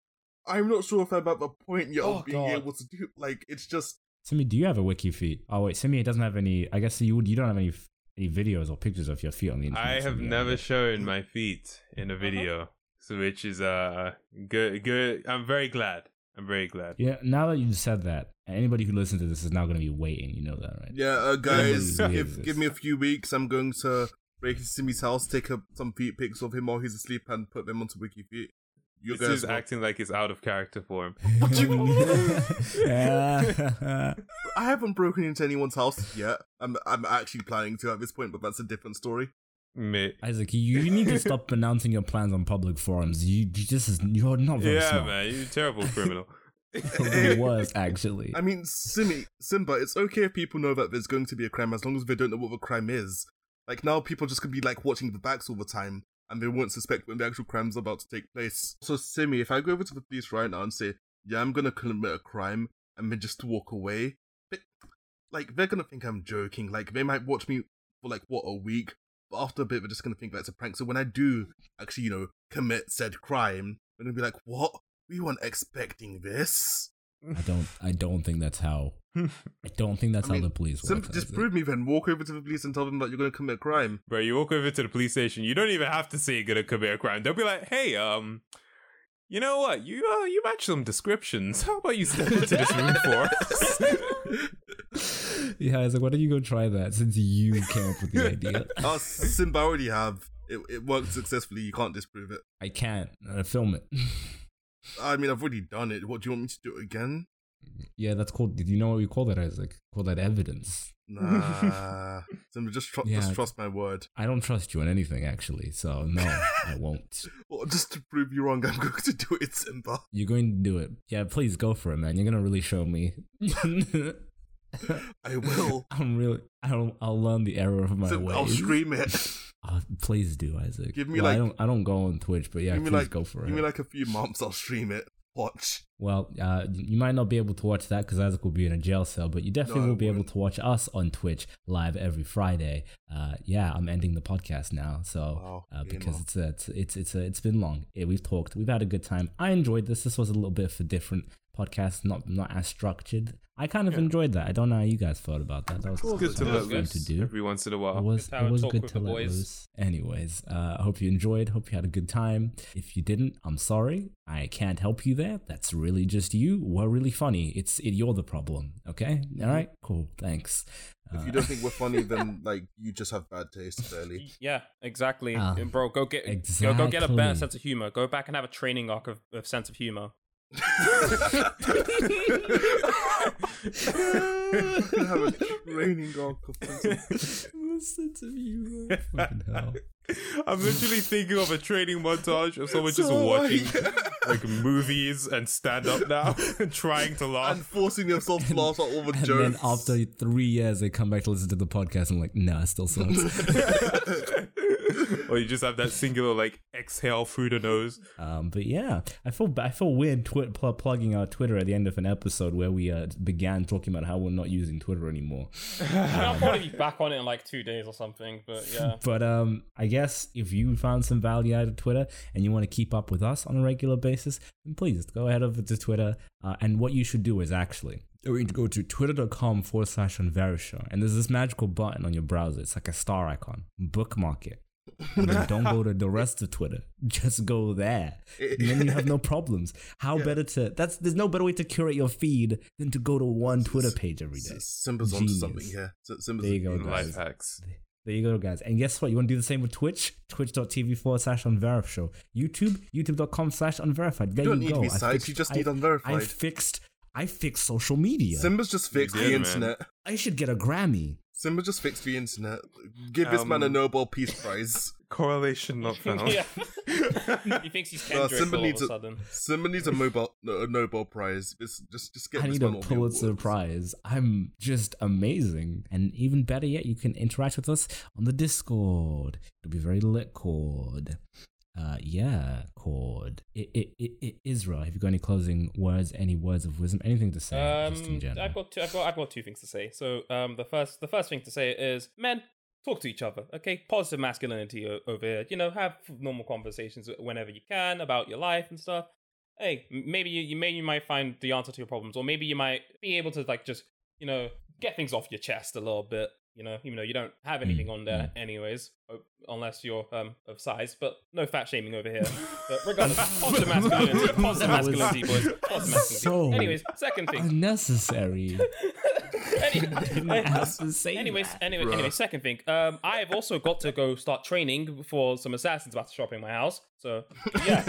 I'm not sure if I'm at the point yet Oh, of being God. able to do. Like, it's just. Simi, do you have a wiki feet? Oh wait, Simi it doesn't have any. I guess you would. You don't have any any videos or pictures of your feet on the internet. I have never right? shown my feet in a video, so which is uh good. Good. I'm very glad. I'm very glad. Yeah, now that you've said that, anybody who listens to this is now going to be waiting. You know that, right? Yeah, uh, guys, if, give me a few weeks. I'm going to break into Simi's house, take up some feet pics of him while he's asleep, and put them onto WikiFeet. You This guys is will- acting like it's out of character for him. What do you mean? Yeah. I haven't broken into anyone's house yet. I'm I'm actually planning to at this point, but that's a different story. Mate. Isaac, you, you need to stop announcing your plans on public forums. You, you just is you're not very Yeah, smart. man, you're a terrible criminal. It was actually. I mean, Simi, Simba, it's okay if people know that there's going to be a crime as long as they don't know what the crime is. Like now, people just gonna be like watching the backs all the time, and they won't suspect when the actual crime's about to take place. So, Simi, if I go over to the police right now and say, "Yeah, I'm gonna commit a crime," and then just walk away, they, like they're gonna think I'm joking. Like they might watch me for like what a week, but after a bit, they're just gonna think that's a prank. So when I do actually, you know, commit said crime, they're gonna be like, "What? We weren't expecting this." I don't. I don't think that's how. I don't think that's I mean, how the police Sim- work. just Isaac. prove me then. Walk over to the police and tell them that you're going to commit a crime. Bro, you walk over to the police station. You don't even have to say you're gonna commit a crime. They'll be like, "Hey, um, you know what? You uh, you match some descriptions. How about you step into this room for us?" yeah, I was like, why don't you go try that since you came up with the idea? Oh, Simba already have. It, it worked successfully. You can't disprove it. I can't uh, film it. I mean, I've already done it. What do you want me to do again? yeah, that's called. Did you know what we call that, Isaac? Call that evidence. Nah, Simba, just tr- Yeah. just trust my word. I don't trust you on anything, actually. So no, I won't. Well, just to prove you wrong, I'm going to do it, Simba. You're going to do it. Yeah, please go for it, man. You're gonna really show me. I will. I'm really. I'll. I'll learn the error of my Sim- ways. I'll stream it. Oh, please do, Isaac. Give me, Well, I like- don't. I don't go on Twitch, but yeah, please like, go for give it. Give me like a few months. I'll stream it. Watch. Well, uh, you might not be able to watch that because Isaac will be in a jail cell, but you definitely No, will be able to watch us on Twitch live every Friday. Uh, yeah, I'm ending the podcast now, so Wow, uh, because it's a, it's it's it's a, it's been long. Yeah, we've talked, we've had a good time. I enjoyed this. This was a little bit of a different podcast, not not as structured. I kind of Yeah. enjoyed that. I don't know how you guys felt about that. That was, It's good to that was let fun to do. every once in a while. It while. was, Good it to was talk good with to the let boys. loose. Anyways, uh, I hope you enjoyed. Hope you had a good time. If you didn't, I'm sorry. I can't help you there. That's really just you. We're really funny. It's it, you're the problem. Okay. All right. Cool. Thanks. If Uh, you don't think we're funny, then like you just have bad taste, fairly. Yeah, exactly. And bro, go get go, go get a better sense of humor. Go back and have a training arc of, of sense of humor. Have a training arc of things. sense of humor. Fucking hell. I'm literally thinking of a training montage of someone just So, watching like- like movies and stand up now, trying to laugh. and forcing themselves to laugh at all the And jokes. then after three years, they come back to listen to the podcast and like, nah, it still sucks. or or you just have that singular like exhale through the nose. Um, but yeah, I feel I feel weird twi- pl- plugging our Twitter at the end of an episode where we uh, began talking about how we're not using Twitter anymore. I'll probably be back on it in like two days or something. But yeah, But um, I guess if you found some value out of Twitter and you want to keep up with us on a regular basis, then please go ahead over to Twitter. Uh, and what you should do is actually you're going to go to twitter.com forward slash Show, and there's this magical button on your browser. It's like a star icon. Bookmark it. And then don't go to the rest of Twitter. Just go there. And then you have no problems. How better to that's there's no better way to curate your feed than to go to one Twitter page every day. S- Simba's onto something here. S- Simba's There you go, guys. Life hacks. There you go, guys. And guess what? You want to do the same with Twitch? Twitch.tv forward slash unverified show. YouTube, youtube.com slash unverified. There You don't you need go. to be I sites, fixed- you just I- need I unverified. fixed I fixed social media. Simba's just fixed did, the man. internet. I should get a Grammy. Simba just fixed the internet. Give this man a Um, Nobel Peace Prize. Correlation not found. yeah. he thinks he's No, Simba all of needs a a- sudden. Simba needs a Nobel no, a Nobel Prize. This, just just get I this need a man all Pulitzer. Prize. I'm just amazing. And even better yet, you can interact with us on the Discord. It'll be very lit cord. Uh, yeah, cord. I, I, I, I, Israel, have you got any closing words, any words of wisdom, anything to say? just in Um. I've got two, I've got I've got two things to say. So um, the first the first thing to say is men talk to each other. Okay, positive masculinity o- over here. You know, have normal conversations whenever you can about your life and stuff. Hey, maybe you, you maybe you might find the answer to your problems, or maybe you might be able to like just you know get things off your chest a little bit. You know, even though you don't have anything on there anyways, unless you're um of size. But no fat shaming over here. But regardless, positive masculinity, positive That masculinity, boys. Positive masculinity. so Anyways, second thing. unnecessary. Any- didn't have to say anyways, that. anyway, Bruh. anyway, second thing. Um, I have also got to go start training for some assassins about to shop in my house. So yeah,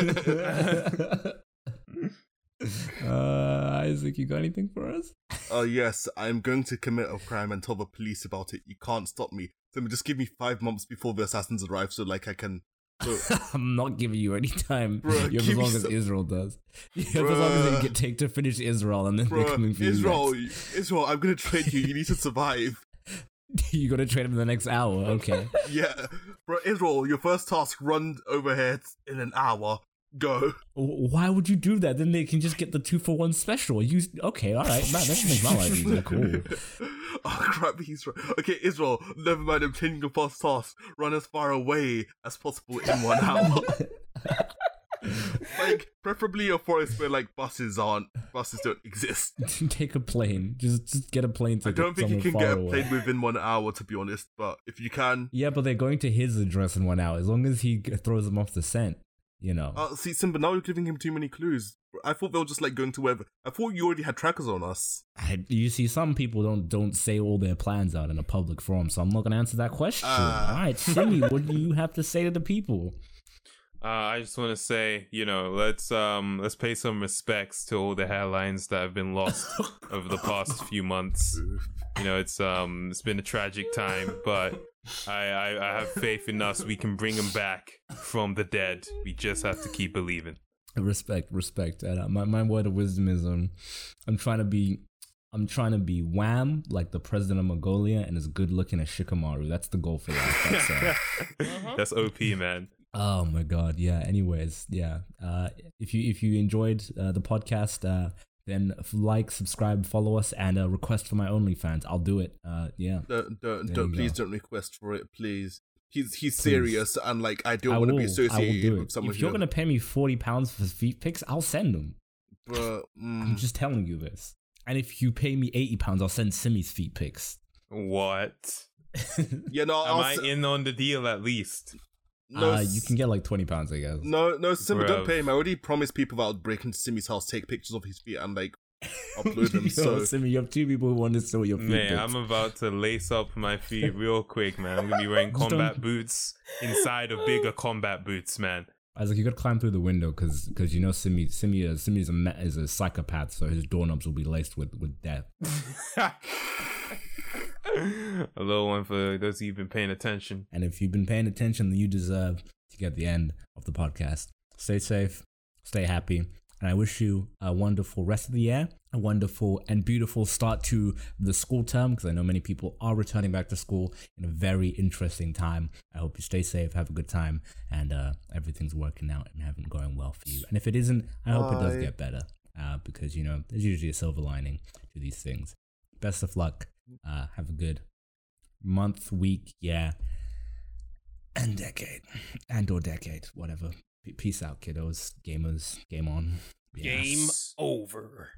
uh, Isaac, you got anything for us? Oh yes, I'm going to commit a crime and tell the police about it. You can't stop me. Simba, just give me five months before the assassins arrive, so like I can. So, I'm not giving you any time. Bruh, you have as long as some- Israel does. You have as long as Bruh. you get take to finish Israel, and then they're coming bro, for you. Israel, next. Israel, I'm gonna train you. You need to survive. you got to train him in the next hour. Okay. Yeah, bro, Israel, your first task: run overhead in an hour. Go. Why would you do that? Then they can just get the two for one special. You okay? All right, man. That makes my life easier. Cool. oh crap, he's right. Okay, Israel, never mind. I'm changing your first task. Run as far away as possible in one hour. like, preferably a forest where like buses aren't. Buses don't exist. Take a plane. Just just get a plane to. I don't think you can get a away. plane within one hour, to be honest. But if you can, Yeah, but they're going to his address in one hour. As long as he throws them off the scent, you know. uh, see, Simba, now you're giving him too many clues. I thought they were just like going to wherever. I thought you already had trackers on us. I, you see, some people don't don't say all their plans out in a public forum, so I'm not going to answer that question. Ah. all right, Simi, what do you have to say to the people? Uh, I just want to say, you know, let's um let's pay some respects to all the hairlines that have been lost over the past few months. You know, it's um it's been a tragic time, but I, I I have faith in us. We can bring them back from the dead. We just have to keep believing. Respect, respect. And uh, my my word of wisdom is um, I'm trying to be. I'm trying to be Wham, like the president of Mongolia, and as good looking as Shikamaru. That's the goal for life. That's, uh, Uh-huh. That's OP, man. Oh my god, yeah. Anyways, yeah. Uh, if you if you enjoyed uh, the podcast, uh, then f- like, subscribe, follow us, and uh, request for my OnlyFans. I'll do it. Uh, yeah. Don't, don't, don't please go. don't request for it, please. He's he's Please. serious and like I don't I want to be I associated do with someone If you're who. gonna pay me forty pounds for feet pics, I'll send them. Bruh, I'm mm, just telling you this. And if you pay me eighty pounds, I'll send Simi's feet pics. What? you know, Am I'll, I s- in on the deal at least? No, uh, you can get like twenty pounds, I guess. No, no, Simba, don't pay him. I already promised people that I'll break into Simi's house, take pictures of his feet, and like upload them. Yo, so Simi, you have two people who want to sell your feet Man, pics. I'm about to lace up my feet real quick, man. I'm gonna be wearing combat boots inside of bigger combat boots, man. I was like, you gotta climb through the window because because you know Simi Simi is Simi is a is a psychopath, so his doorknobs will be laced with with death. a little one for those who've been paying attention. And if you've been paying attention, then you deserve to get the end of the podcast. Stay safe, stay happy, And I wish you a wonderful rest of the year, a wonderful and beautiful start to the school term, because I know many people are returning back to school in a very interesting time. I hope you stay safe, have a good time, and uh, everything's working out and having going well for you. And if it isn't, I hope it does get better, uh, because you know there's usually a silver lining to these things. Best of luck. Uh, have a good month, week, yeah, and decade, and or decade, whatever. Peace out, kiddos, gamers. Game on. Game over.